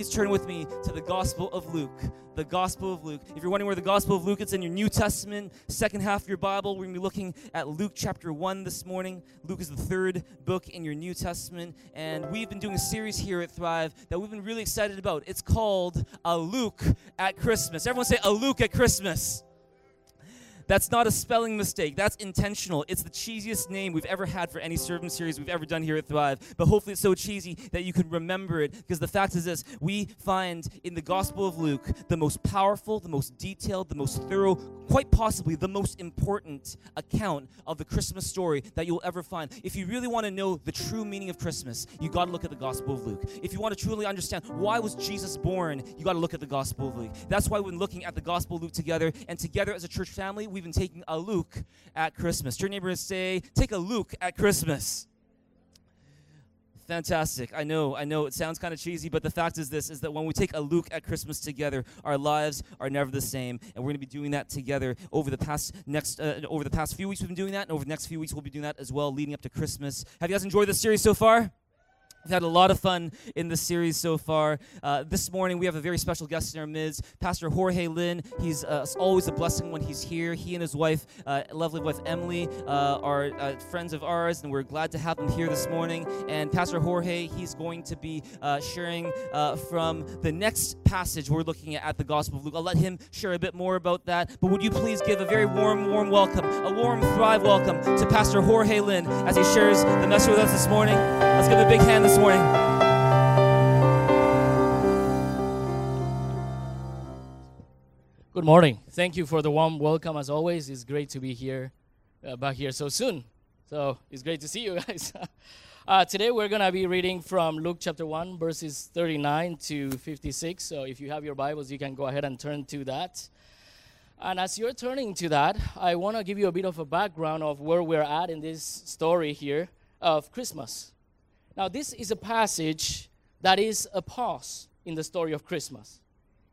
Please turn with me to the Gospel of Luke? The Gospel of Luke. If you're wondering where the Gospel of Luke, it's in your New Testament, second half of your Bible. We're going to be looking at Luke chapter 1 this morning. Luke is the third book in your New Testament. And we've been doing a series here at Thrive that we've been really excited about. It's called A Luke at Christmas. Everyone say, A Luke at Christmas. That's not a spelling mistake. That's intentional. It's the cheesiest name we've ever had for any sermon series we've ever done here at Thrive. But hopefully it's so cheesy that you can remember it. Because the fact is this we find in the Gospel of Luke the most powerful, the most detailed, the most thorough, quite possibly the most important account of the Christmas story that you'll ever find. If you really want to know the true meaning of Christmas, you got to look at the Gospel of Luke. If you want to truly understand why was Jesus born, you got to look at the Gospel of Luke. That's why we've been looking at the Gospel of Luke together. And together as a church family, we we've been taking a look at Christmas. Turn neighbor say, take a look at Christmas. Fantastic. I know, I know it sounds kind of cheesy, but the fact is this is that when we take a look at Christmas together, our lives are never the same. And we're going to be doing that together over the past next uh, over the past few weeks we've been doing that, and over the next few weeks we'll be doing that as well leading up to Christmas. Have you guys enjoyed this series so far? We've had a lot of fun in this series so far. Uh, this morning, we have a very special guest in our midst, Pastor Jorge Lin. He's uh, always a blessing when he's here. He and his wife, uh, lovely wife Emily, uh, are uh, friends of ours, and we're glad to have them here this morning. And Pastor Jorge, he's going to be uh, sharing from the next passage we're looking at at the Gospel of Luke. I'll let him share a bit more about that. But would you please give a very warm, warm welcome, a warm, thrive welcome to Pastor Jorge Lin as he shares the message with us this morning. Let's give a big hand this morning. Good morning. Thank you for the warm welcome as always. It's great to be here, uh, back here so soon. So it's great to see you guys. uh, today we're going to be reading from Luke chapter 1, verses 39 to 56. So if you have your Bibles, you can go ahead and turn to that. And as you're turning to that, I want to give you a bit of a background of where we're at in this story here of Christmas. Now, this is a passage that is a pause in the story of Christmas.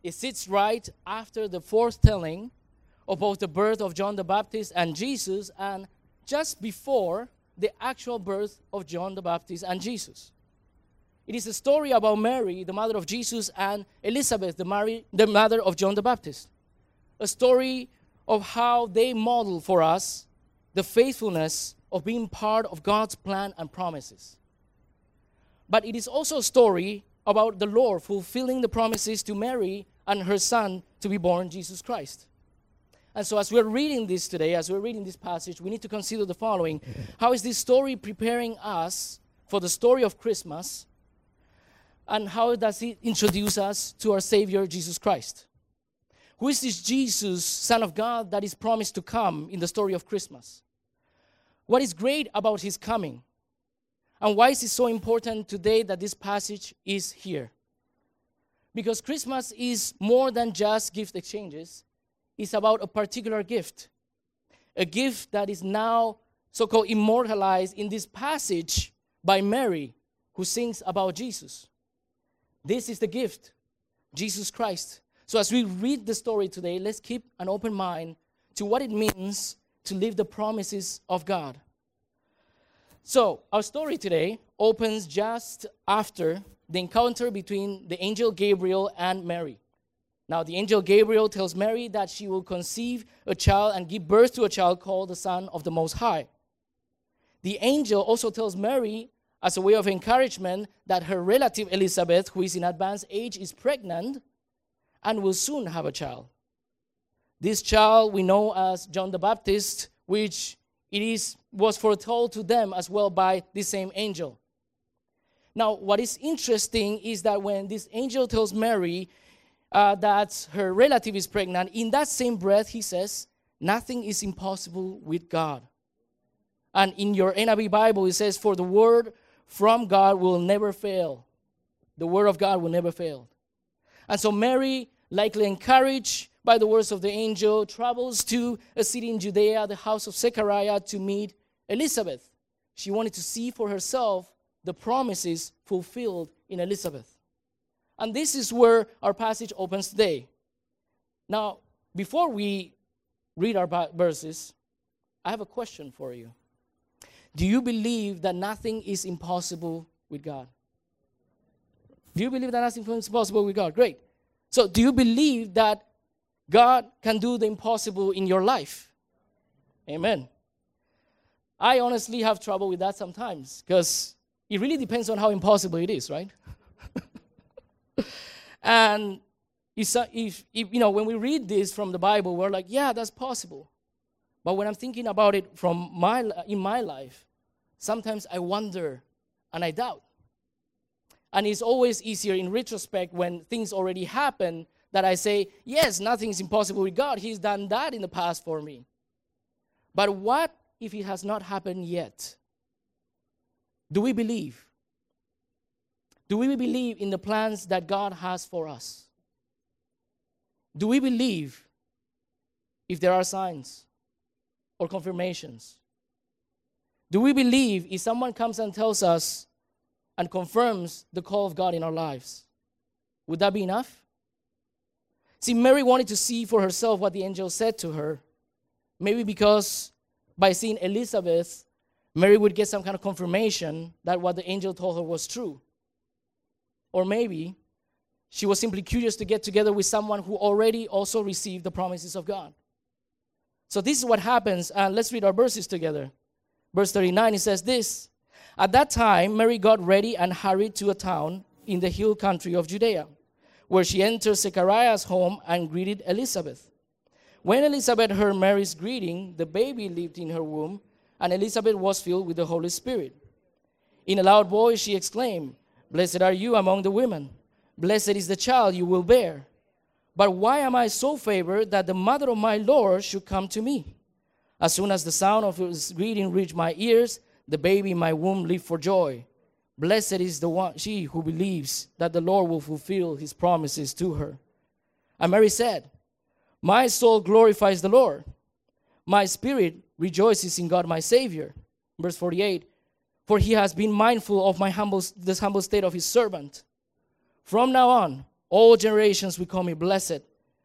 It sits right after the foretelling of both the birth of John the Baptist and Jesus, and just before the actual birth of John the Baptist and Jesus. It is a story about Mary, the mother of Jesus, and Elizabeth, the, Mary, the mother of John the Baptist. A story of how they model for us the faithfulness of being part of God's plan and promises but it is also a story about the Lord fulfilling the promises to Mary and her son to be born Jesus Christ. And so, as we're reading this today, as we're reading this passage, we need to consider the following How is this story preparing us for the story of Christmas? And how does it introduce us to our Savior, Jesus Christ? Who is this Jesus, Son of God, that is promised to come in the story of Christmas? What is great about his coming? And why is it so important today that this passage is here? Because Christmas is more than just gift exchanges, it's about a particular gift. A gift that is now so called immortalized in this passage by Mary, who sings about Jesus. This is the gift, Jesus Christ. So, as we read the story today, let's keep an open mind to what it means to live the promises of God. So, our story today opens just after the encounter between the angel Gabriel and Mary. Now, the angel Gabriel tells Mary that she will conceive a child and give birth to a child called the Son of the Most High. The angel also tells Mary, as a way of encouragement, that her relative Elizabeth, who is in advanced age, is pregnant and will soon have a child. This child we know as John the Baptist, which it is, was foretold to them as well by the same angel. Now, what is interesting is that when this angel tells Mary uh, that her relative is pregnant, in that same breath, he says, Nothing is impossible with God. And in your NIV Bible, it says, For the word from God will never fail. The word of God will never fail. And so Mary, likely encouraged by the words of the angel, travels to a city in Judea, the house of Zechariah, to meet Elizabeth. She wanted to see for herself the promises fulfilled in Elizabeth. And this is where our passage opens today. Now, before we read our verses, I have a question for you. Do you believe that nothing is impossible with God? Do you believe that nothing is impossible with God? Great. So, do you believe that God can do the impossible in your life? Amen. I honestly have trouble with that sometimes because it really depends on how impossible it is, right? and if, if, you know, when we read this from the Bible, we're like, yeah, that's possible. But when I'm thinking about it from my, in my life, sometimes I wonder and I doubt. And it's always easier in retrospect when things already happen that I say, yes, nothing is impossible with God. He's done that in the past for me. But what if it has not happened yet? Do we believe? Do we believe in the plans that God has for us? Do we believe if there are signs or confirmations? Do we believe if someone comes and tells us and confirms the call of God in our lives? Would that be enough? See, Mary wanted to see for herself what the angel said to her. Maybe because by seeing Elizabeth, Mary would get some kind of confirmation that what the angel told her was true. Or maybe she was simply curious to get together with someone who already also received the promises of God. So this is what happens. And let's read our verses together. Verse 39, it says this At that time, Mary got ready and hurried to a town in the hill country of Judea, where she entered Zechariah's home and greeted Elizabeth. When Elizabeth heard Mary's greeting, the baby leaped in her womb, and Elizabeth was filled with the Holy Spirit. In a loud voice, she exclaimed, Blessed are you among the women. Blessed is the child you will bear. But why am I so favored that the mother of my Lord should come to me? As soon as the sound of his greeting reached my ears, the baby in my womb leaped for joy. Blessed is the one she who believes that the Lord will fulfill his promises to her. And Mary said, My soul glorifies the Lord. My spirit rejoices in God my Savior. Verse 48 For he has been mindful of my humble, this humble state of his servant. From now on, all generations will call me blessed,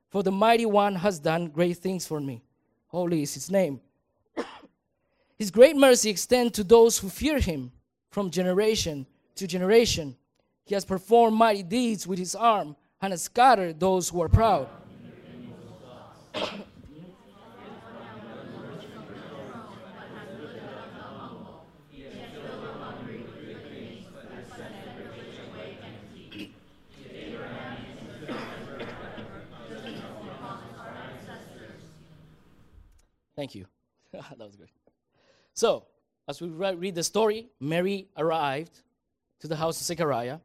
for the mighty one has done great things for me. Holy is his name. his great mercy extends to those who fear him from generation to generation. He has performed mighty deeds with his arm and has scattered those who are proud. Thank you. that was good. So, as we read the story, Mary arrived to the house of Zechariah.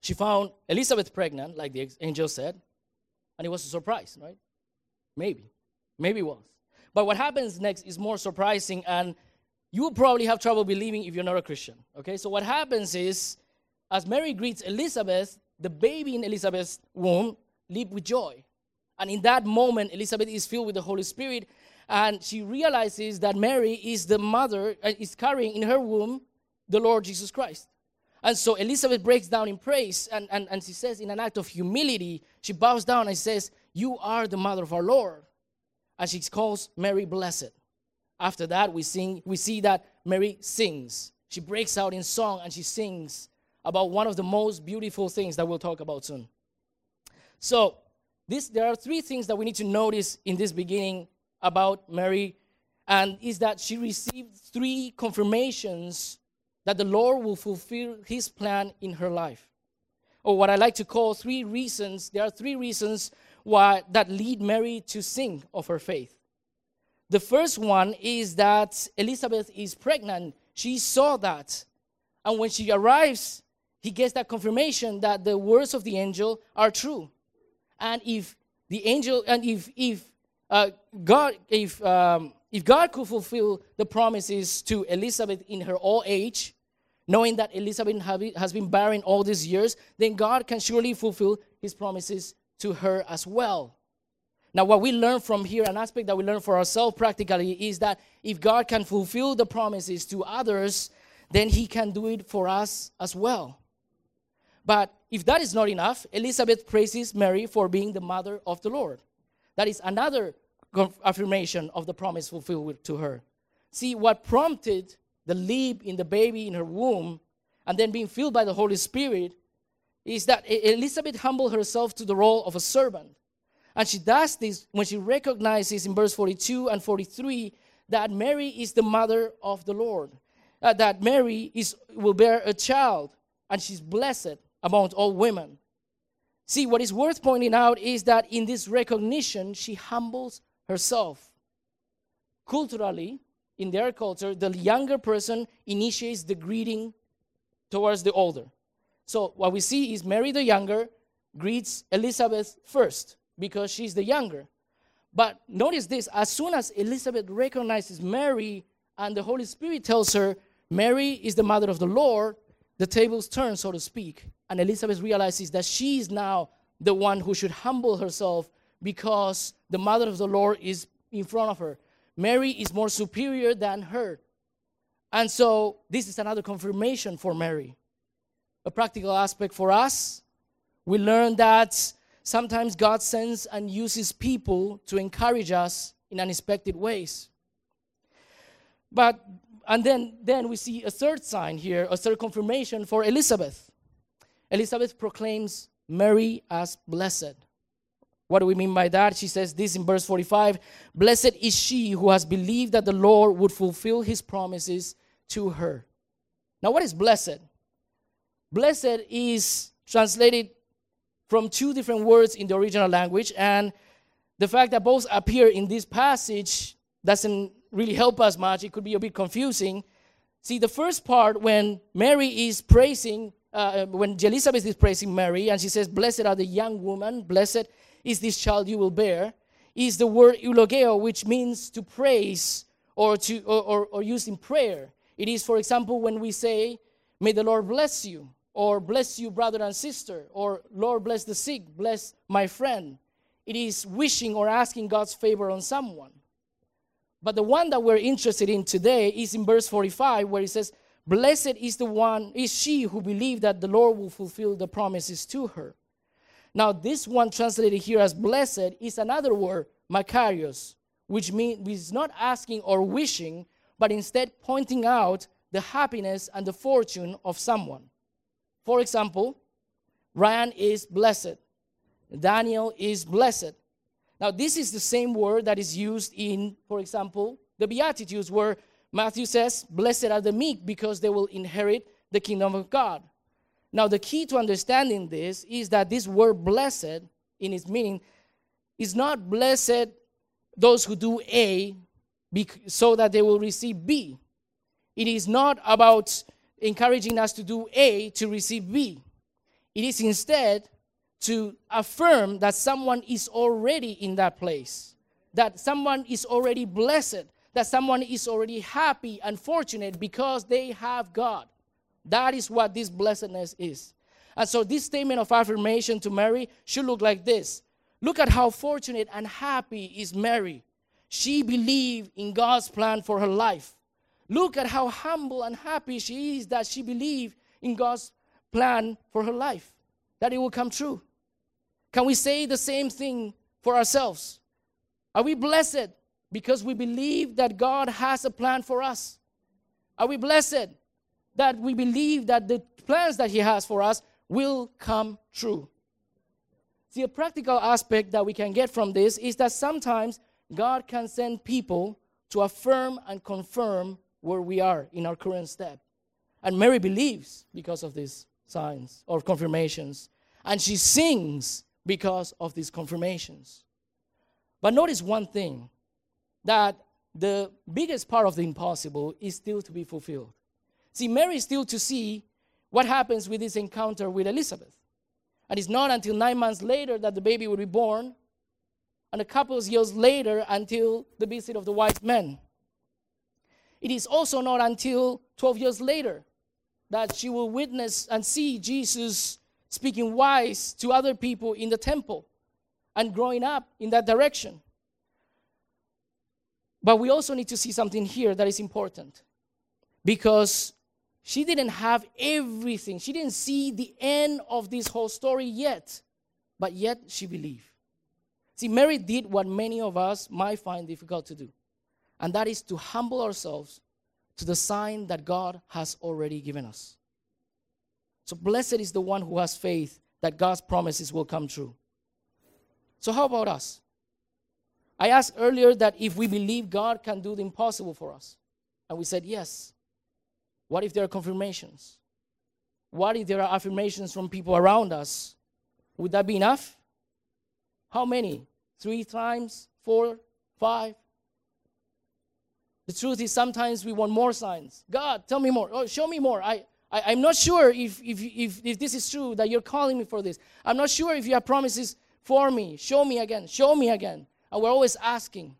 She found Elizabeth pregnant, like the angel said, and it was a surprise, right? Maybe. Maybe it was. But what happens next is more surprising, and you will probably have trouble believing if you're not a Christian. Okay, so what happens is, as Mary greets Elizabeth, the baby in Elizabeth's womb leaped with joy. And in that moment, Elizabeth is filled with the Holy Spirit, and she realizes that Mary is the mother, uh, is carrying in her womb the Lord Jesus Christ. And so Elizabeth breaks down in praise, and, and, and she says, in an act of humility, she bows down and says, You are the mother of our Lord. And she calls Mary blessed. After that, we sing, we see that Mary sings. She breaks out in song and she sings about one of the most beautiful things that we'll talk about soon. So, this, there are three things that we need to notice in this beginning about Mary, and is that she received three confirmations that the Lord will fulfill his plan in her life. Or what I like to call three reasons. There are three reasons why that lead Mary to sing of her faith. The first one is that Elizabeth is pregnant. She saw that. And when she arrives, he gets that confirmation that the words of the angel are true. And if the angel, and if, if uh, God, if, um, if God could fulfill the promises to Elizabeth in her old age, knowing that Elizabeth has been barren all these years, then God can surely fulfill his promises to her as well. Now, what we learn from here, an aspect that we learn for ourselves practically, is that if God can fulfill the promises to others, then he can do it for us as well. But if that is not enough, Elizabeth praises Mary for being the mother of the Lord. That is another affirmation of the promise fulfilled to her. See, what prompted the leap in the baby in her womb and then being filled by the Holy Spirit is that Elizabeth humbled herself to the role of a servant. And she does this when she recognizes in verse 42 and 43 that Mary is the mother of the Lord, uh, that Mary is, will bear a child, and she's blessed among all women. See, what is worth pointing out is that in this recognition, she humbles herself. Culturally, in their culture, the younger person initiates the greeting towards the older. So, what we see is Mary the younger greets Elizabeth first because she's the younger. But notice this as soon as Elizabeth recognizes Mary and the Holy Spirit tells her, Mary is the mother of the Lord, the tables turn, so to speak. And Elizabeth realizes that she is now the one who should humble herself because the mother of the Lord is in front of her. Mary is more superior than her. And so this is another confirmation for Mary. A practical aspect for us, we learn that sometimes God sends and uses people to encourage us in unexpected ways. But and then then we see a third sign here, a third confirmation for Elizabeth. Elizabeth proclaims Mary as blessed. What do we mean by that? She says this in verse 45 Blessed is she who has believed that the Lord would fulfill his promises to her. Now, what is blessed? Blessed is translated from two different words in the original language, and the fact that both appear in this passage doesn't really help us much. It could be a bit confusing. See, the first part, when Mary is praising, uh, when Elizabeth is praising Mary, and she says, Blessed are the young woman, blessed is this child you will bear, is the word eulogeo, which means to praise or, to, or, or, or use in prayer. It is, for example, when we say, May the Lord bless you, or bless you, brother and sister, or Lord bless the sick, bless my friend. It is wishing or asking God's favor on someone. But the one that we're interested in today is in verse 45, where it says, Blessed is the one, is she who believed that the Lord will fulfill the promises to her. Now, this one translated here as blessed is another word, makarios, which means is not asking or wishing, but instead pointing out the happiness and the fortune of someone. For example, Ryan is blessed. Daniel is blessed. Now, this is the same word that is used in, for example, the Beatitudes, where Matthew says, Blessed are the meek because they will inherit the kingdom of God. Now, the key to understanding this is that this word blessed, in its meaning, is not blessed those who do A so that they will receive B. It is not about encouraging us to do A to receive B. It is instead to affirm that someone is already in that place, that someone is already blessed, that someone is already happy and fortunate because they have God. That is what this blessedness is. And so, this statement of affirmation to Mary should look like this Look at how fortunate and happy is Mary. She believed in God's plan for her life. Look at how humble and happy she is that she believed in God's plan for her life, that it will come true. Can we say the same thing for ourselves? Are we blessed because we believe that God has a plan for us? Are we blessed that we believe that the plans that He has for us will come true? See, a practical aspect that we can get from this is that sometimes God can send people to affirm and confirm where we are in our current step. And Mary believes because of these signs or confirmations. And she sings because of these confirmations. But notice one thing that the biggest part of the impossible is still to be fulfilled. See, Mary is still to see what happens with this encounter with Elizabeth. And it's not until nine months later that the baby will be born, and a couple of years later until the visit of the wise men. It is also not until 12 years later that she will witness and see Jesus speaking wise to other people in the temple and growing up in that direction. But we also need to see something here that is important because she didn't have everything. She didn't see the end of this whole story yet, but yet she believed. See, Mary did what many of us might find difficult to do, and that is to humble ourselves to the sign that God has already given us. So blessed is the one who has faith that God's promises will come true. So, how about us? I asked earlier that if we believe God can do the impossible for us, and we said yes. What if there are confirmations? What if there are affirmations from people around us? Would that be enough? How many? Three times? Four? Five? The truth is, sometimes we want more signs. God, tell me more. Oh, show me more. I, I, am not sure if, if, if, if this is true that you're calling me for this. I'm not sure if you have promises for me. Show me again. Show me again. And we're always asking.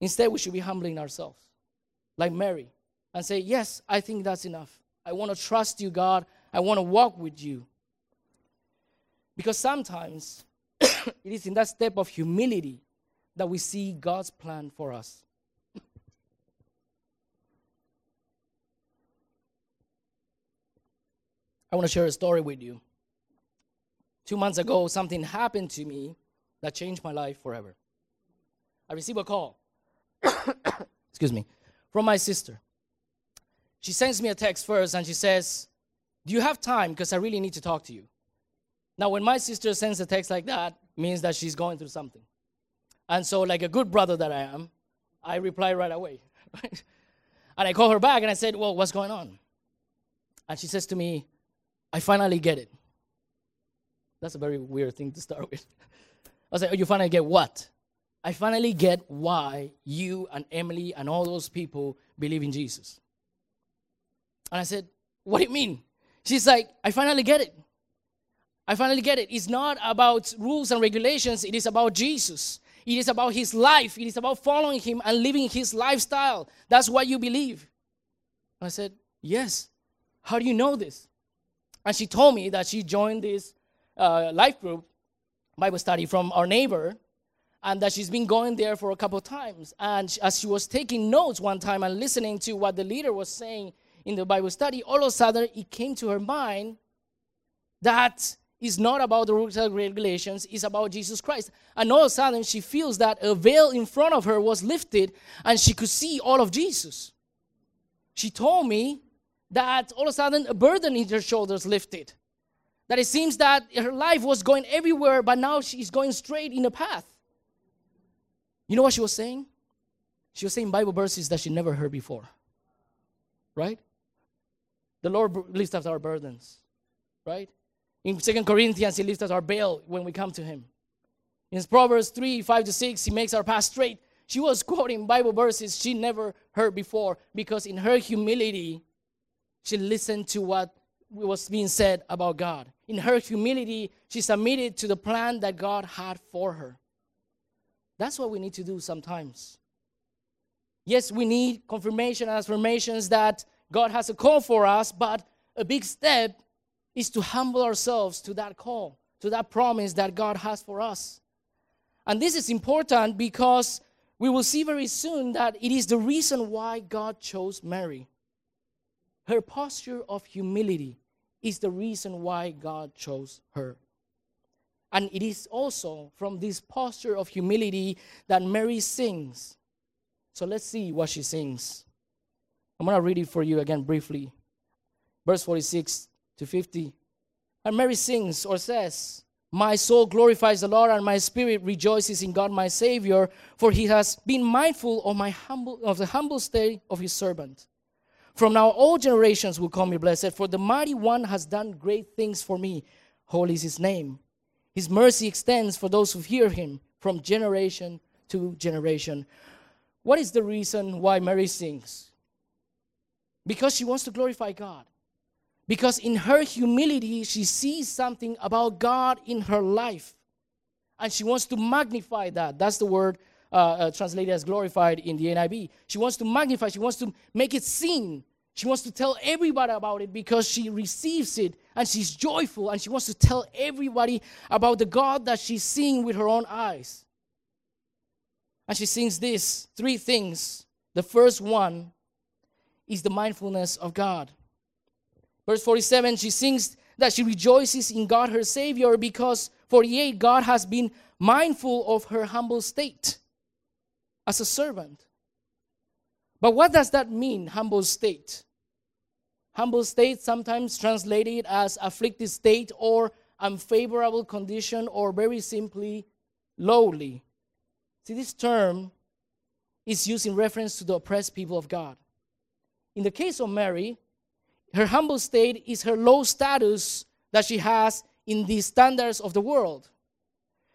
Instead, we should be humbling ourselves, like Mary, and say, Yes, I think that's enough. I want to trust you, God. I want to walk with you. Because sometimes it is in that step of humility that we see God's plan for us. I want to share a story with you. Two months ago, something happened to me that changed my life forever. I received a call, excuse me, from my sister. She sends me a text first and she says, Do you have time? Because I really need to talk to you. Now, when my sister sends a text like that, means that she's going through something. And so, like a good brother that I am, I reply right away. and I call her back and I said, Well, what's going on? And she says to me, I finally get it. That's a very weird thing to start with. I said, Oh, you finally get what? I finally get why you and Emily and all those people believe in Jesus. And I said, What do you mean? She's like, I finally get it. I finally get it. It's not about rules and regulations, it is about Jesus. It is about his life. It is about following him and living his lifestyle. That's what you believe. I said, Yes. How do you know this? And she told me that she joined this uh, life group Bible study from our neighbor, and that she's been going there for a couple of times. And as she was taking notes one time and listening to what the leader was saying in the Bible study, all of a sudden it came to her mind that it's not about the rules and regulations, it's about Jesus Christ. And all of a sudden she feels that a veil in front of her was lifted and she could see all of Jesus. She told me that all of a sudden a burden in her shoulders lifted. That it seems that her life was going everywhere, but now she's going straight in a path. You know what she was saying? She was saying Bible verses that she never heard before. Right? The Lord lifts up our burdens. Right? In Second Corinthians, He lifts up our veil when we come to Him. In Proverbs 3 5 to 6, He makes our path straight. She was quoting Bible verses she never heard before because in her humility, she listened to what was being said about God. In her humility, she submitted to the plan that God had for her. That's what we need to do sometimes. Yes, we need confirmation and affirmations that God has a call for us, but a big step is to humble ourselves to that call, to that promise that God has for us. And this is important because we will see very soon that it is the reason why God chose Mary. Her posture of humility is the reason why God chose her. And it is also from this posture of humility that Mary sings. So let's see what she sings. I'm going to read it for you again briefly. Verse 46 to 50. And Mary sings or says, My soul glorifies the Lord, and my spirit rejoices in God my Savior, for he has been mindful of, my humble, of the humble state of his servant. From now, all generations will call me blessed, for the mighty one has done great things for me. Holy is his name. His mercy extends for those who hear him from generation to generation. What is the reason why Mary sings? Because she wants to glorify God. Because in her humility, she sees something about God in her life. And she wants to magnify that. That's the word uh, uh, translated as glorified in the NIV. She wants to magnify, she wants to make it seen. She wants to tell everybody about it because she receives it and she's joyful and she wants to tell everybody about the God that she's seeing with her own eyes. And she sings this three things. The first one is the mindfulness of God. Verse 47, she sings that she rejoices in God her Savior because 48, God has been mindful of her humble state as a servant. But what does that mean, humble state? Humble state, sometimes translated as afflicted state or unfavorable condition, or very simply, lowly. See, this term is used in reference to the oppressed people of God. In the case of Mary, her humble state is her low status that she has in the standards of the world.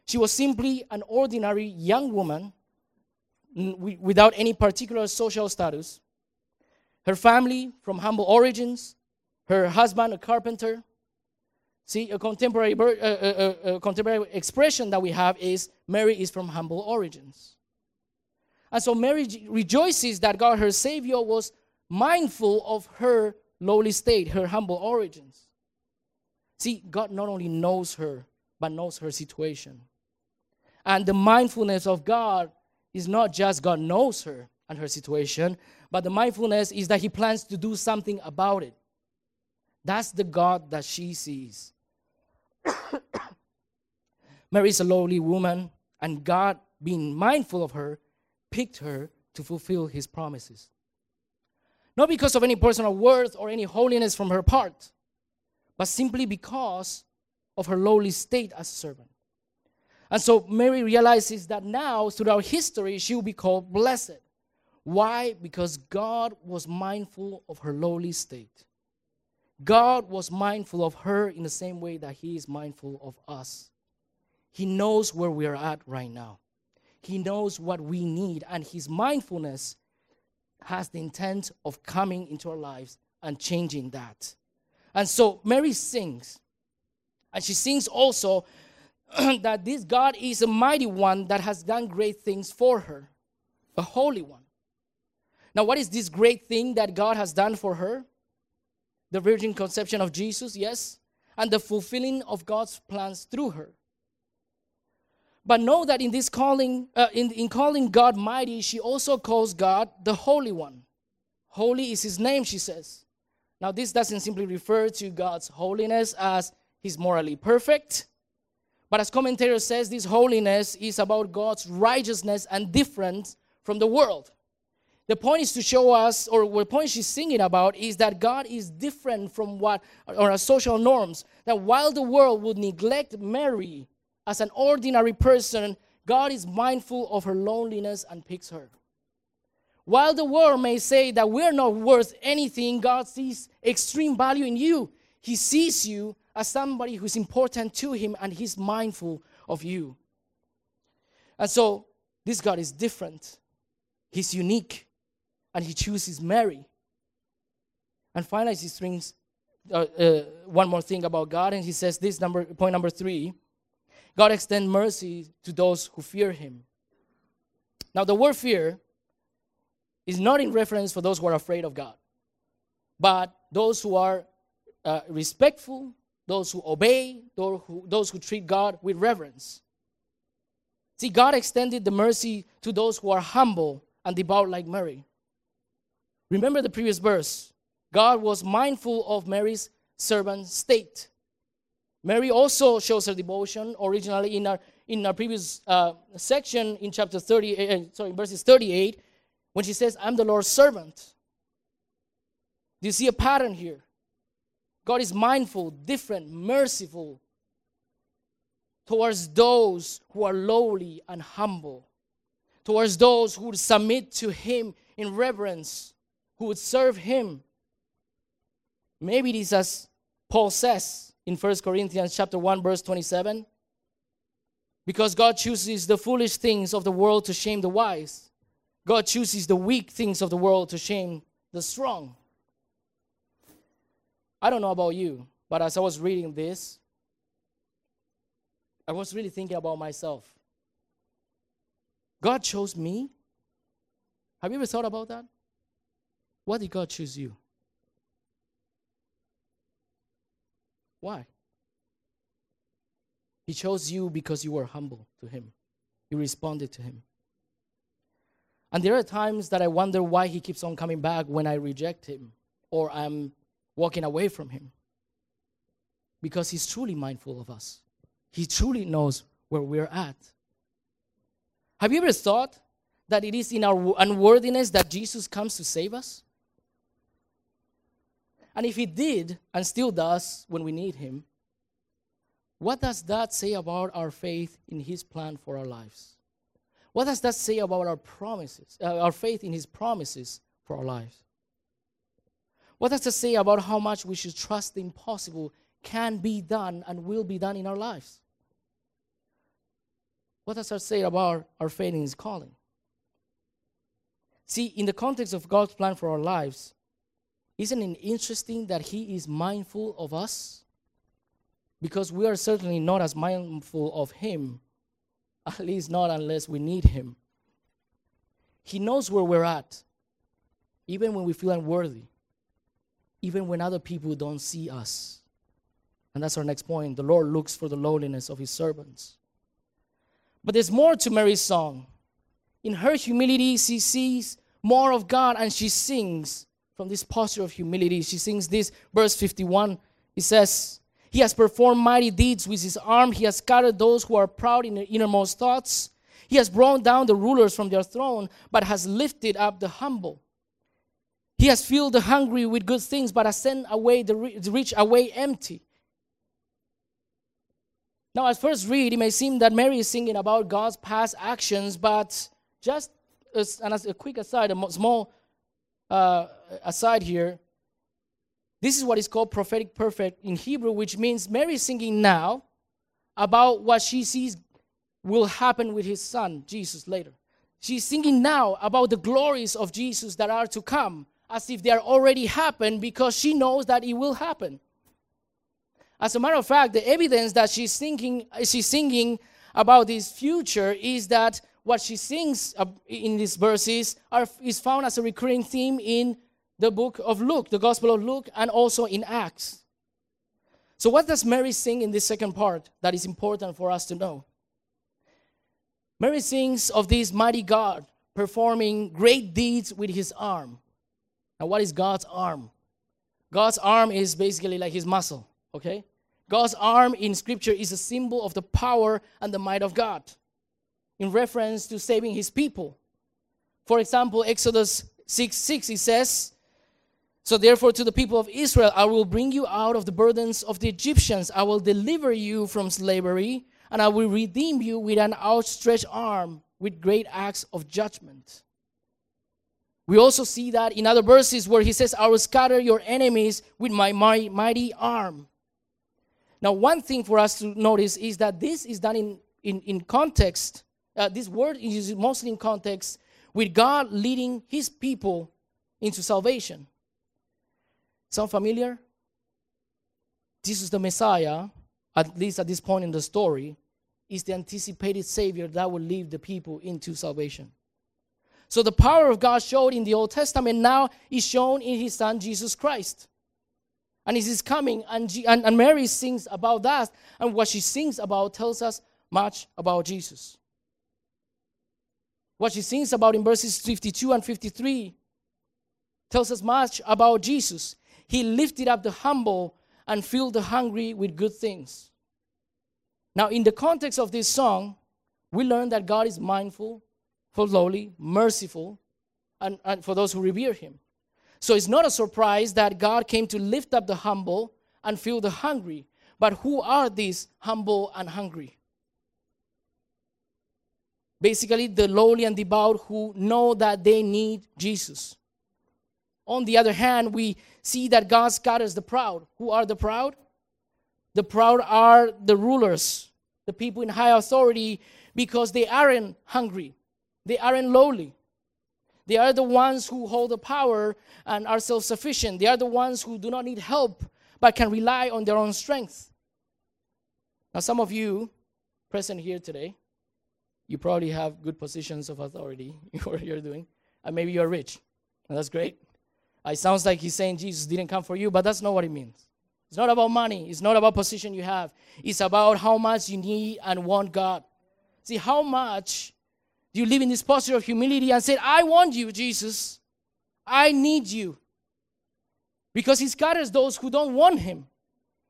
She was simply an ordinary young woman without any particular social status. Her family from humble origins, her husband a carpenter. See, a contemporary, uh, uh, uh, contemporary expression that we have is Mary is from humble origins. And so Mary rejoices that God, her Savior, was mindful of her lowly state, her humble origins. See, God not only knows her, but knows her situation. And the mindfulness of God is not just God knows her and her situation, but the mindfulness is that He plans to do something about it. That's the God that she sees. Mary is a lowly woman, and God, being mindful of her, picked her to fulfill His promises. Not because of any personal worth or any holiness from her part, but simply because of her lowly state as a servant. And so Mary realizes that now, throughout history, she will be called blessed. Why? Because God was mindful of her lowly state. God was mindful of her in the same way that He is mindful of us. He knows where we are at right now, He knows what we need, and His mindfulness has the intent of coming into our lives and changing that. And so Mary sings, and she sings also that this God is a mighty one that has done great things for her, a holy one. Now, what is this great thing that God has done for her? The virgin conception of Jesus, yes, and the fulfilling of God's plans through her. But know that in this calling, uh, in, in calling God mighty, she also calls God the Holy One. Holy is his name, she says. Now, this doesn't simply refer to God's holiness as he's morally perfect but as commentator says, this holiness is about God's righteousness and different from the world. The point is to show us, or the point she's singing about, is that God is different from what or our social norms. That while the world would neglect Mary as an ordinary person, God is mindful of her loneliness and picks her. While the world may say that we're not worth anything, God sees extreme value in you. He sees you as somebody who's important to him and he's mindful of you. And so this God is different, he's unique, and he chooses Mary. And finally, he brings uh, uh, one more thing about God, and he says this number point number three God extends mercy to those who fear him. Now, the word fear is not in reference for those who are afraid of God, but those who are uh, respectful those who obey, those who, those who treat God with reverence. See, God extended the mercy to those who are humble and devout like Mary. Remember the previous verse. God was mindful of Mary's servant state. Mary also shows her devotion originally in our, in our previous uh, section in chapter 38, uh, sorry, verses 38, when she says, I'm the Lord's servant. Do you see a pattern here? God is mindful, different, merciful towards those who are lowly and humble, towards those who would submit to Him in reverence, who would serve Him. Maybe it is as Paul says in 1 Corinthians chapter 1 verse 27 because God chooses the foolish things of the world to shame the wise God chooses the weak things of the world to shame the strong I don't know about you, but as I was reading this, I was really thinking about myself. God chose me? Have you ever thought about that? Why did God choose you? Why? He chose you because you were humble to Him. You responded to Him. And there are times that I wonder why He keeps on coming back when I reject Him or I'm walking away from Him. Because He's truly mindful of us, He truly knows where we're at. Have you ever thought that it is in our unworthiness that Jesus comes to save us? And if He did and still does when we need Him, what does that say about our faith in His plan for our lives? What does that say about our promises, uh, our faith in His promises for our lives? What does that say about how much we should trust the impossible can be done and will be done in our lives? What does that say about our faith in His calling? See, in the context of God's plan for our lives, isn't it interesting that He is mindful of us? Because we are certainly not as mindful of Him, at least not unless we need Him. He knows where we're at, even when we feel unworthy, even when other people don't see us. And that's our next point. The Lord looks for the lowliness of His servants. But there's more to Mary's song. In her humility, she sees more of God and she sings from this posture of humility. She sings this, verse 51. It says, He has performed mighty deeds with His arm. He has scattered those who are proud in their innermost thoughts. He has brought down the rulers from their throne, but has lifted up the humble. He has filled the hungry with good things, but has sent away the rich away empty. Now, at first read, it may seem that Mary is singing about God's past actions, but just as, and as a quick aside, a small uh, aside here, this is what is called prophetic perfect in Hebrew, which means Mary is singing now about what she sees will happen with his son, Jesus, later. She's singing now about the glories of Jesus that are to come, as if they are already happened, because she knows that it will happen. As a matter of fact, the evidence that she's thinking, she's singing about this future is that what she sings in these verses are, is found as a recurring theme in the book of Luke, the Gospel of Luke, and also in Acts. So, what does Mary sing in this second part that is important for us to know? Mary sings of this mighty God performing great deeds with his arm. Now, what is God's arm? God's arm is basically like his muscle, okay? God's arm in Scripture is a symbol of the power and the might of God in reference to saving his people. For example, Exodus 6 6, it says, So therefore, to the people of Israel, I will bring you out of the burdens of the Egyptians, I will deliver you from slavery, and I will redeem you with an outstretched arm, with great acts of judgment. We also see that in other verses where he says, I will scatter your enemies with my mighty arm. Now, one thing for us to notice is that this is done in, in, in context. Uh, this word is mostly in context with God leading his people into salvation. Sound familiar? Jesus, the Messiah, at least at this point in the story, is the anticipated Savior that will lead the people into salvation. So the power of God showed in the Old Testament now is shown in his Son, Jesus Christ and is coming. And, G- and, and Mary sings about that. And what she sings about tells us much about Jesus. What she sings about in verses 52 and 53 tells us much about Jesus. He lifted up the humble and filled the hungry with good things. Now, in the context of this song, we learn that God is mindful, for lowly, merciful, and, and for those who revere Him. So it's not a surprise that God came to lift up the humble and fill the hungry. But who are these humble and hungry? Basically, the lowly and devout who know that they need Jesus. On the other hand, we see that God scatters the proud. Who are the proud? The proud are the rulers, the people in high authority, because they aren't hungry, they aren't lowly. They are the ones who hold the power and are self sufficient. They are the ones who do not need help but can rely on their own strength. Now, some of you present here today, you probably have good positions of authority in what you're doing, and maybe you're rich. And that's great. It sounds like he's saying Jesus didn't come for you, but that's not what it means. It's not about money, it's not about position you have. It's about how much you need and want God. See, how much do you live in this posture of humility and say, I want you, Jesus? I need you. Because he scatters those who don't want him.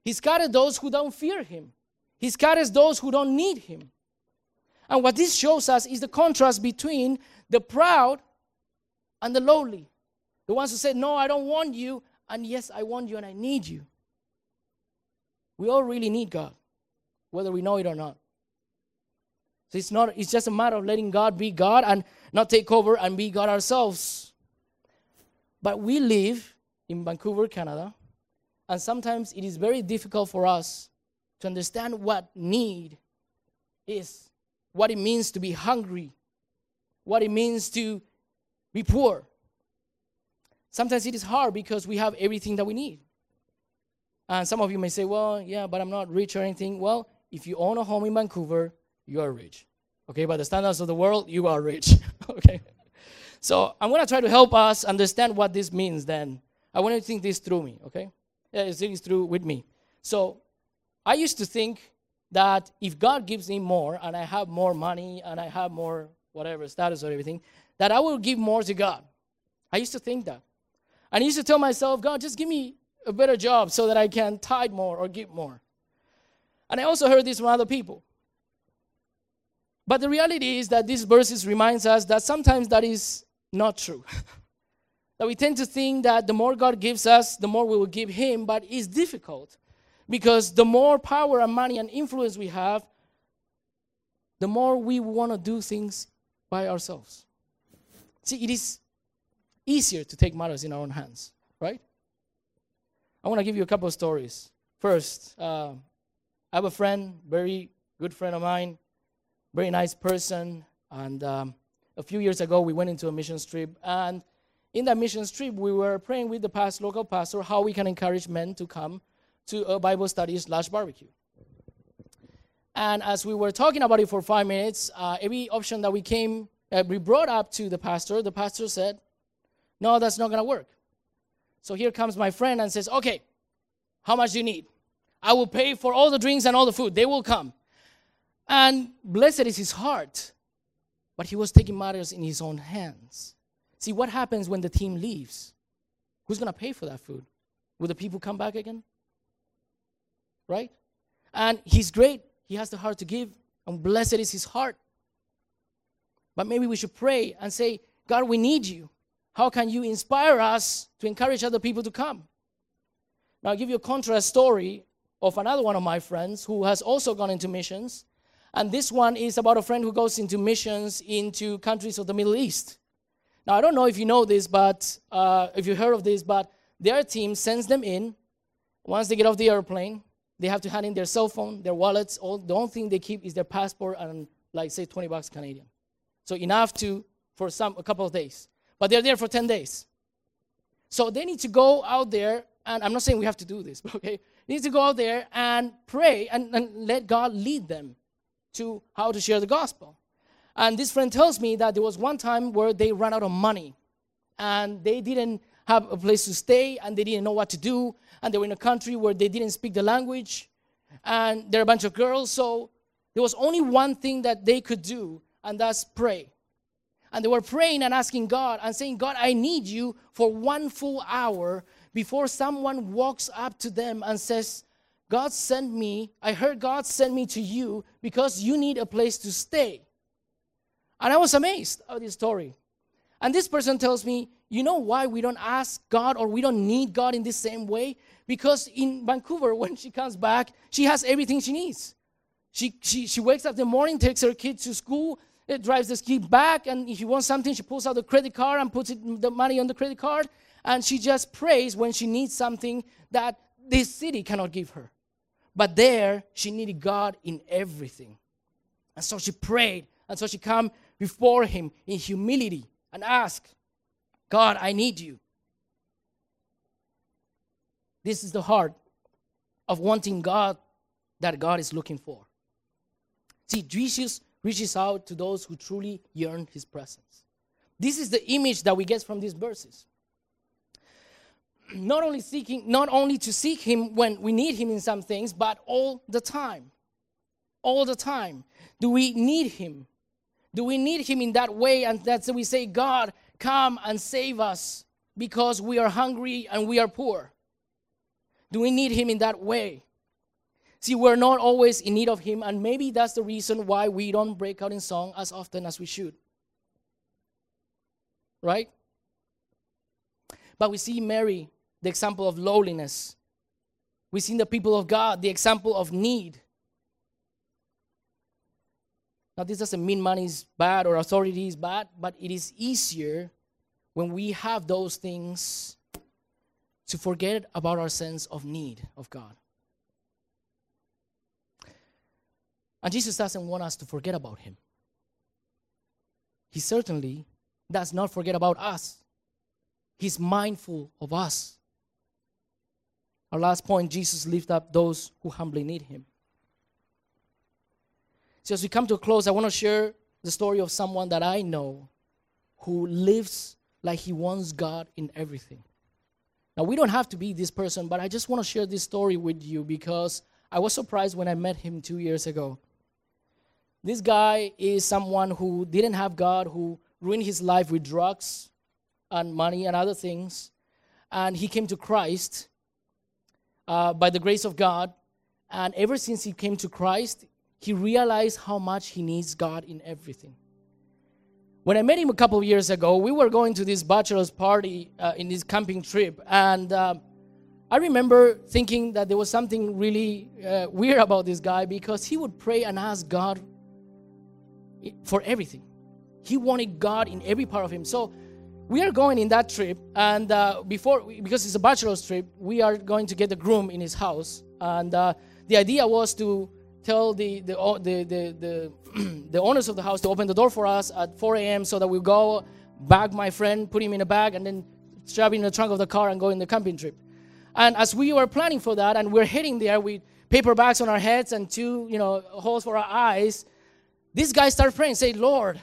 He scatters those who don't fear him. He scatters those who don't need him. And what this shows us is the contrast between the proud and the lowly. The ones who say, No, I don't want you, And yes, I want you and I need you. We all really need God, whether we know it or not. So it's not it's just a matter of letting God be God and not take over and be God ourselves. But we live in Vancouver, Canada, and sometimes it is very difficult for us to understand what need is, what it means to be hungry, what it means to be poor. Sometimes it is hard because we have everything that we need. And some of you may say, well, yeah, but I'm not rich or anything. Well, if you own a home in Vancouver, you are rich. Okay, by the standards of the world, you are rich. okay. So I'm to try to help us understand what this means then. I want you to think this through me, okay? Yeah, think this through with me. So I used to think that if God gives me more and I have more money and I have more whatever status or everything, that I will give more to God. I used to think that. And I used to tell myself, God, just give me a better job so that I can tithe more or give more. And I also heard this from other people. But the reality is that these verses reminds us that sometimes that is not true. that we tend to think that the more God gives us, the more we will give him, but it's difficult because the more power and money and influence we have, the more we want to do things by ourselves. See, it is easier to take matters in our own hands, right? I want to give you a couple of stories. First, uh, I have a friend, very good friend of mine, very nice person, and um, a few years ago we went into a mission trip, and in that mission trip we were praying with the past local pastor how we can encourage men to come to a Bible study slash barbecue. And as we were talking about it for five minutes, uh, every option that we came, uh, we brought up to the pastor, the pastor said, "No, that's not going to work." So here comes my friend and says, "Okay, how much do you need? I will pay for all the drinks and all the food. They will come." And blessed is his heart, but he was taking matters in his own hands. See what happens when the team leaves? Who's going to pay for that food? Will the people come back again? Right? And he's great he has the heart to give, and blessed is his heart. But maybe we should pray and say, God, we need you. How can you inspire us to encourage other people to come? Now, I'll give you a contrast story of another one of my friends who has also gone into missions. And this one is about a friend who goes into missions into countries of the Middle East. Now, I don't know if you know this, but uh, if you heard of this, but their team sends them in. Once they get off the airplane, they have to hand in their cell phone, their wallets. All the only thing they keep is their passport and, like, say, 20 bucks Canadian. So enough to for some a couple of days. But they're there for 10 days. So they need to go out there, and I'm not saying we have to do this, okay? They need to go out there and pray and, and let God lead them to how to share the gospel. And this friend tells me that there was one time where they ran out of money and they didn't have a place to stay and they didn't know what to do and they were in a country where they didn't speak the language, and there are a bunch of girls. So there was only one thing that they could do, and that's pray. And they were praying and asking God and saying, God, I need you for one full hour before someone walks up to them and says, God sent me, I heard God sent me to you because you need a place to stay. And I was amazed at this story. And this person tells me, you know why we don't ask God or we don't need God in the same way? because in Vancouver, when she comes back, she has everything she needs. She, she, she wakes up in the morning, takes her kid to school, uh, drives the kid back, and if she wants something, she pulls out the credit card and puts it, the money on the credit card, and she just prays when she needs something that this city cannot give her. But there, she needed God in everything. And so she prayed, and so she come before him in humility and ask, God, I need you. This is the heart of wanting God that God is looking for. See, Jesus reaches out to those who truly yearn his presence. This is the image that we get from these verses. Not only seeking, not only to seek him when we need him in some things, but all the time. All the time. Do we need him? Do we need him in that way? And that's we say, God, come and save us because we are hungry and we are poor. Do we need Him in that way? See, we're not always in need of Him, and maybe that's the reason why we don't break out in song as often as we should. Right? But we see Mary the example of lowliness. We've seen the people of God, the example of need. Now, this doesn't mean money is bad or authority is bad, but it is easier when we have those things to forget about our sense of need of God. And Jesus doesn't want us to forget about Him. He certainly does not forget about us, He's mindful of us. Our last point Jesus lifts up those who humbly need Him. So, as we come to a close, I want to share the story of someone that I know who lives like he wants God in everything. Now, we don't have to be this person, but I just want to share this story with you because I was surprised when I met him two years ago. This guy is someone who didn't have God, who ruined his life with drugs and money and other things. And he came to Christ uh, by the grace of God. And ever since he came to Christ, he realized how much he needs God in everything. When I met him a couple of years ago, we were going to this bachelor's party uh, in this camping trip, and uh, I remember thinking that there was something really uh, weird about this guy because he would pray and ask God for everything. He wanted God in every part of him. So we are going in that trip, and uh, before because it's a bachelor's trip, we are going to get the groom in his house, and uh, the idea was to tell the the the the, the, the, owners of the house to open the door for us at 4 a.m. so that we go bag my friend, put him in a bag, and then strap him in the trunk of the car and go in the camping trip. And as we were planning for that, and we're heading there with paper bags on our heads and two, you know, holes for our eyes, this guy started praying, say, Lord,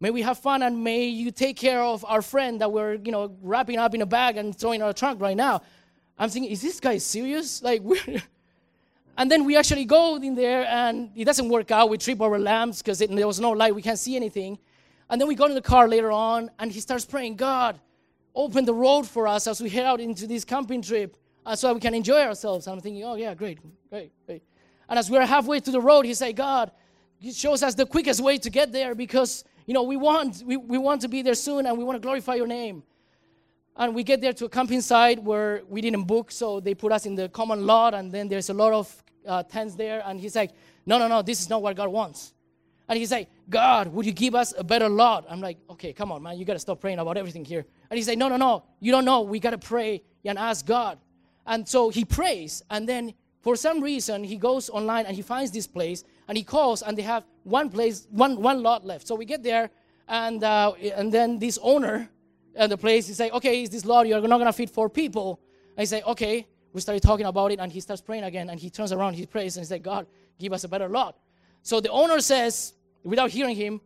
may we have fun and may you take care of our friend that we're, you know, wrapping up in a bag and throwing in our trunk right now. I'm thinking, is this guy serious? Like, we're and then we actually go in there and it doesn't work out. We trip over lamps because there was no light. We can't see anything. And then we go in the car later on and he starts praying, God, open the road for us as we head out into this camping trip uh, so we can enjoy ourselves. And I'm thinking, oh, yeah, great, great, great. And as we're halfway to the road, he said, God, he shows us the quickest way to get there because, you know, we want, we, we want to be there soon and we want to glorify your name. And we get there to a camping site where we didn't book, so they put us in the common lot, and then there's a lot of uh, tents there, and he's like, no, no, no, this is not what God wants. And he's like, God, would you give us a better lot? I'm like, okay, come on, man, you got to stop praying about everything here. And he's like, no, no, no, you don't know. We got to pray and ask God. And so he prays, and then for some reason he goes online and he finds this place, and he calls, and they have one place, one one lot left. So we get there, and uh, and then this owner at the place is like, okay, is this lot you're not gonna feed four people? I say, okay we started talking about it, and he starts praying again, and he turns around, he prays, and he said, God, give us a better lot. So the owner says, without hearing him,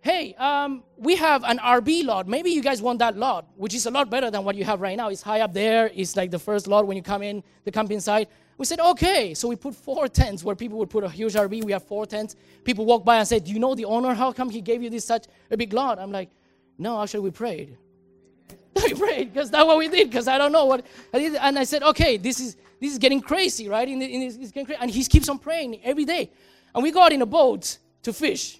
hey, um, we have an RV lot. Maybe you guys want that lot, which is a lot better than what you have right now. It's high up there. It's like the first lot when you come in the camping site. We said, okay. So we put four tents where people would put a huge RV. We have four tents. People walk by and say, do you know the owner? How come he gave you this such a big lot? I'm like, no, actually we prayed. we prayed because that's what we did because I don't know what. And I said, okay, this is this is getting crazy, right? In, in it's getting crazy. And he keeps on praying every day. And we got in a boat to fish.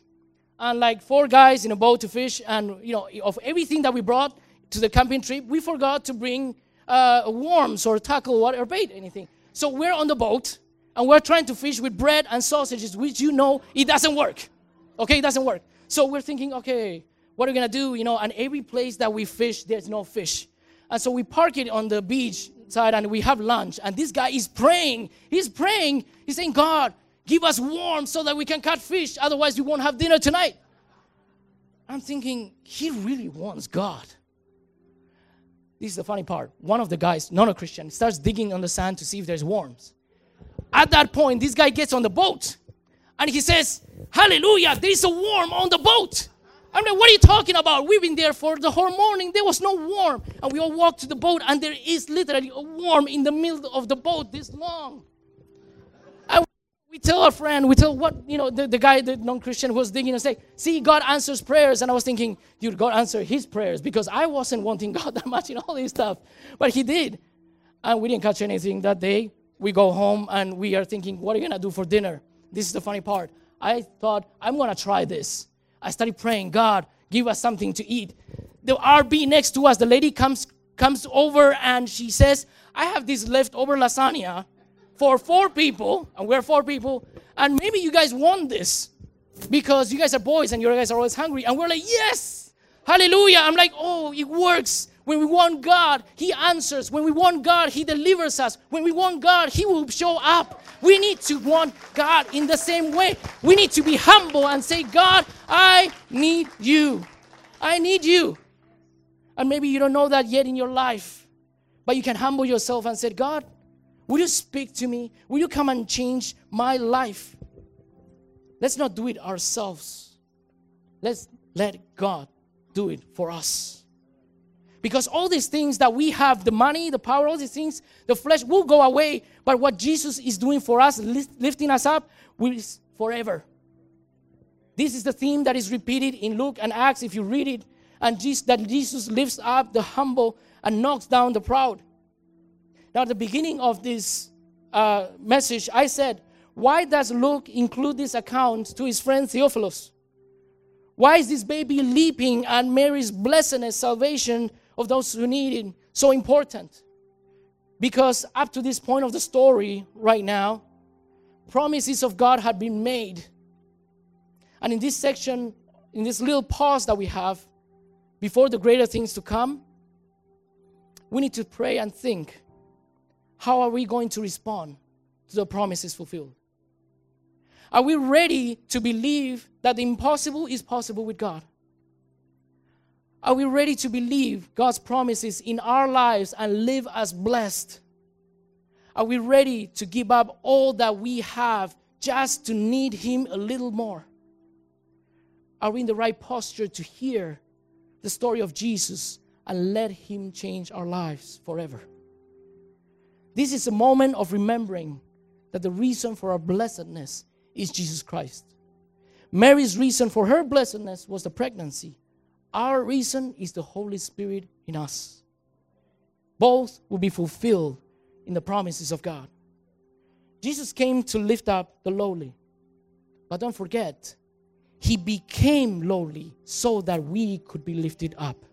And like four guys in a boat to fish. And, you know, of everything that we brought to the camping trip, we forgot to bring uh, worms or tackle water or bait, anything. So we're on the boat and we're trying to fish with bread and sausages, which you know it doesn't work. Okay, it doesn't work. So we're thinking, okay, what are we gonna do? You know, and every place that we fish, there's no fish. And so we park it on the beach side and we have lunch. And this guy is praying. He's praying. He's saying, God, give us warm so that we can catch fish. Otherwise, we won't have dinner tonight. I'm thinking, he really wants God. This is the funny part. One of the guys, not a Christian, starts digging on the sand to see if there's worms. At that point, this guy gets on the boat and he says, Hallelujah, there is a worm on the boat. I'm like, what are you talking about? We've been there for the whole morning. There was no worm. And we all walked to the boat, and there is literally a worm in the middle of the boat this long. We tell our friend, we tell what, you know, the, the guy, the non Christian who was digging and say, see, God answers prayers. And I was thinking, dude, God answered his prayers because I wasn't wanting God that much in all this stuff. But he did. And we didn't catch anything that day. We go home and we are thinking, what are you going to do for dinner? This is the funny part. I thought, I'm going to try this. I started praying, God, give us something to eat. The RV next to us, the lady comes comes over and she says, I have this leftover lasagna for four people, and we're four people, and maybe you guys want this because you guys are boys and you guys are always hungry. And we're like, yes, hallelujah. I'm like, oh, it works. When we want God, He answers. When we want God, He delivers us. When we want God, He will show up. We need to want God in the same way. We need to be humble and say, God, I need you. I need you. And maybe you don't know that yet in your life, but you can humble yourself and say, God, will you speak to me? Will you come and change my life? Let's not do it ourselves. Let's let God do it for us. Because all these things that we have the money, the power, all these things, the flesh will go away. But what Jesus is doing for us, lifting us up, will forever. This is the theme that is repeated in Luke and Acts if you read it. And Jesus, that Jesus lifts up the humble and knocks down the proud. Now, at the beginning of this uh, message, I said, why does Luke include this account to his friend Theophilus? Why is this baby leaping and Mary's blessedness, salvation of those who need it, so important? Because up to this point of the story, right now, promises of God had been made. And in this section, in this little pause that we have, before the greater things to come, we need to pray and think how are we going to respond to the promises fulfilled? Are we ready to believe that the impossible is possible with God? Are we ready to believe God's promises in our lives and live as blessed? Are we ready to give up all that we have just to need Him a little more? Are we in the right posture to hear the story of Jesus and let Him change our lives forever? This is a moment of remembering that the reason for our blessedness is Jesus Christ. Mary's reason for her blessedness was the pregnancy. Our reason is the Holy Spirit in us. Both will be fulfilled in the promises of God. Jesus came to lift up the lowly. But don't forget, he became lowly so that we could be lifted up.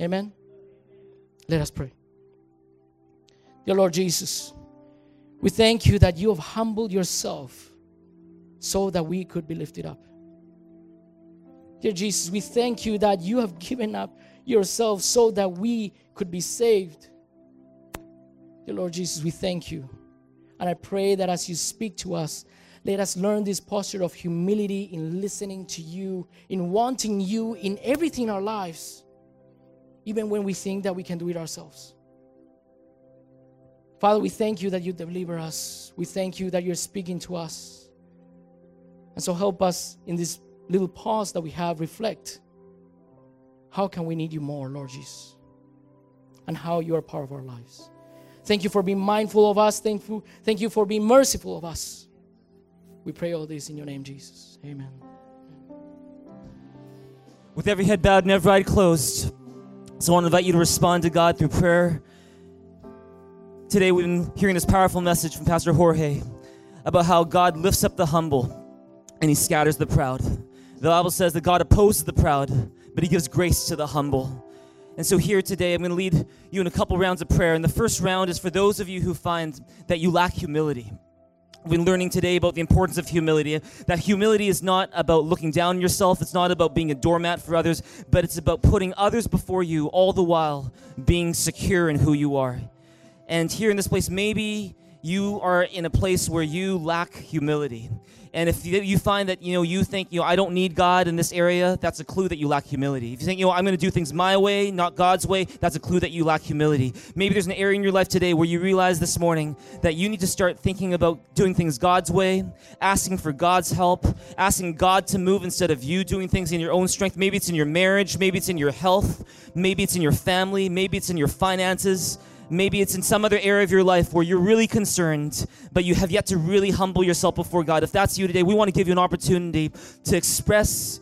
Amen. Let us pray. Dear Lord Jesus, we thank you that you have humbled yourself so that we could be lifted up. Dear Jesus, we thank you that you have given up yourself so that we could be saved. Dear Lord Jesus, we thank you. And I pray that as you speak to us, let us learn this posture of humility in listening to you, in wanting you in everything in our lives, even when we think that we can do it ourselves. Father, we thank you that you deliver us. We thank you that you're speaking to us. And so help us in this little pause that we have reflect how can we need you more, Lord Jesus? And how you are part of our lives. Thank you for being mindful of us. Thank you, thank you for being merciful of us. We pray all this in your name, Jesus. Amen. With every head bowed and every eye closed, so I want to invite you to respond to God through prayer. Today we've been hearing this powerful message from Pastor Jorge about how God lifts up the humble and he scatters the proud. The Bible says that God opposes the proud, but he gives grace to the humble. And so, here today, I'm going to lead you in a couple rounds of prayer. And the first round is for those of you who find that you lack humility. We've been learning today about the importance of humility. That humility is not about looking down on yourself, it's not about being a doormat for others, but it's about putting others before you, all the while being secure in who you are. And here in this place, maybe you are in a place where you lack humility. And if you find that you know you think you know I don't need God in this area, that's a clue that you lack humility. If you think you know I'm going to do things my way, not God's way, that's a clue that you lack humility. Maybe there's an area in your life today where you realize this morning that you need to start thinking about doing things God's way, asking for God's help, asking God to move instead of you doing things in your own strength. Maybe it's in your marriage, maybe it's in your health, maybe it's in your family, maybe it's in your finances. Maybe it's in some other area of your life where you're really concerned, but you have yet to really humble yourself before God. If that's you today, we want to give you an opportunity to express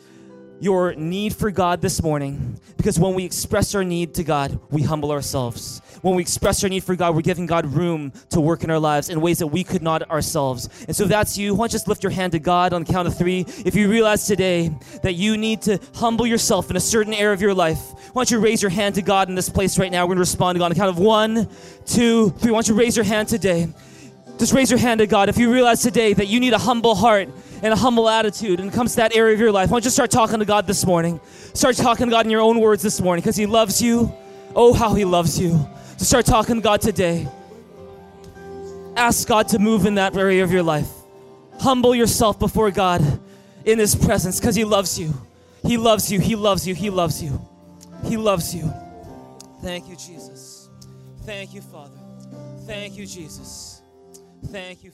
your need for God this morning because when we express our need to God, we humble ourselves. When we express our need for God, we're giving God room to work in our lives in ways that we could not ourselves. And so if that's you, why don't you just lift your hand to God on the count of three? If you realize today that you need to humble yourself in a certain area of your life, why don't you raise your hand to God in this place right now? We're going to respond to God on the count of one, two, three. Why don't you raise your hand today? Just raise your hand to God if you realize today that you need a humble heart and a humble attitude and comes to that area of your life. Why don't you start talking to God this morning? Start talking to God in your own words this morning because He loves you. Oh, how He loves you. So start talking to God today. Ask God to move in that area of your life. Humble yourself before God in His presence because He loves you. He loves you. He loves you. He loves you. He loves you. Thank you, Jesus. Thank you, Father. Thank you, Jesus. Thank you.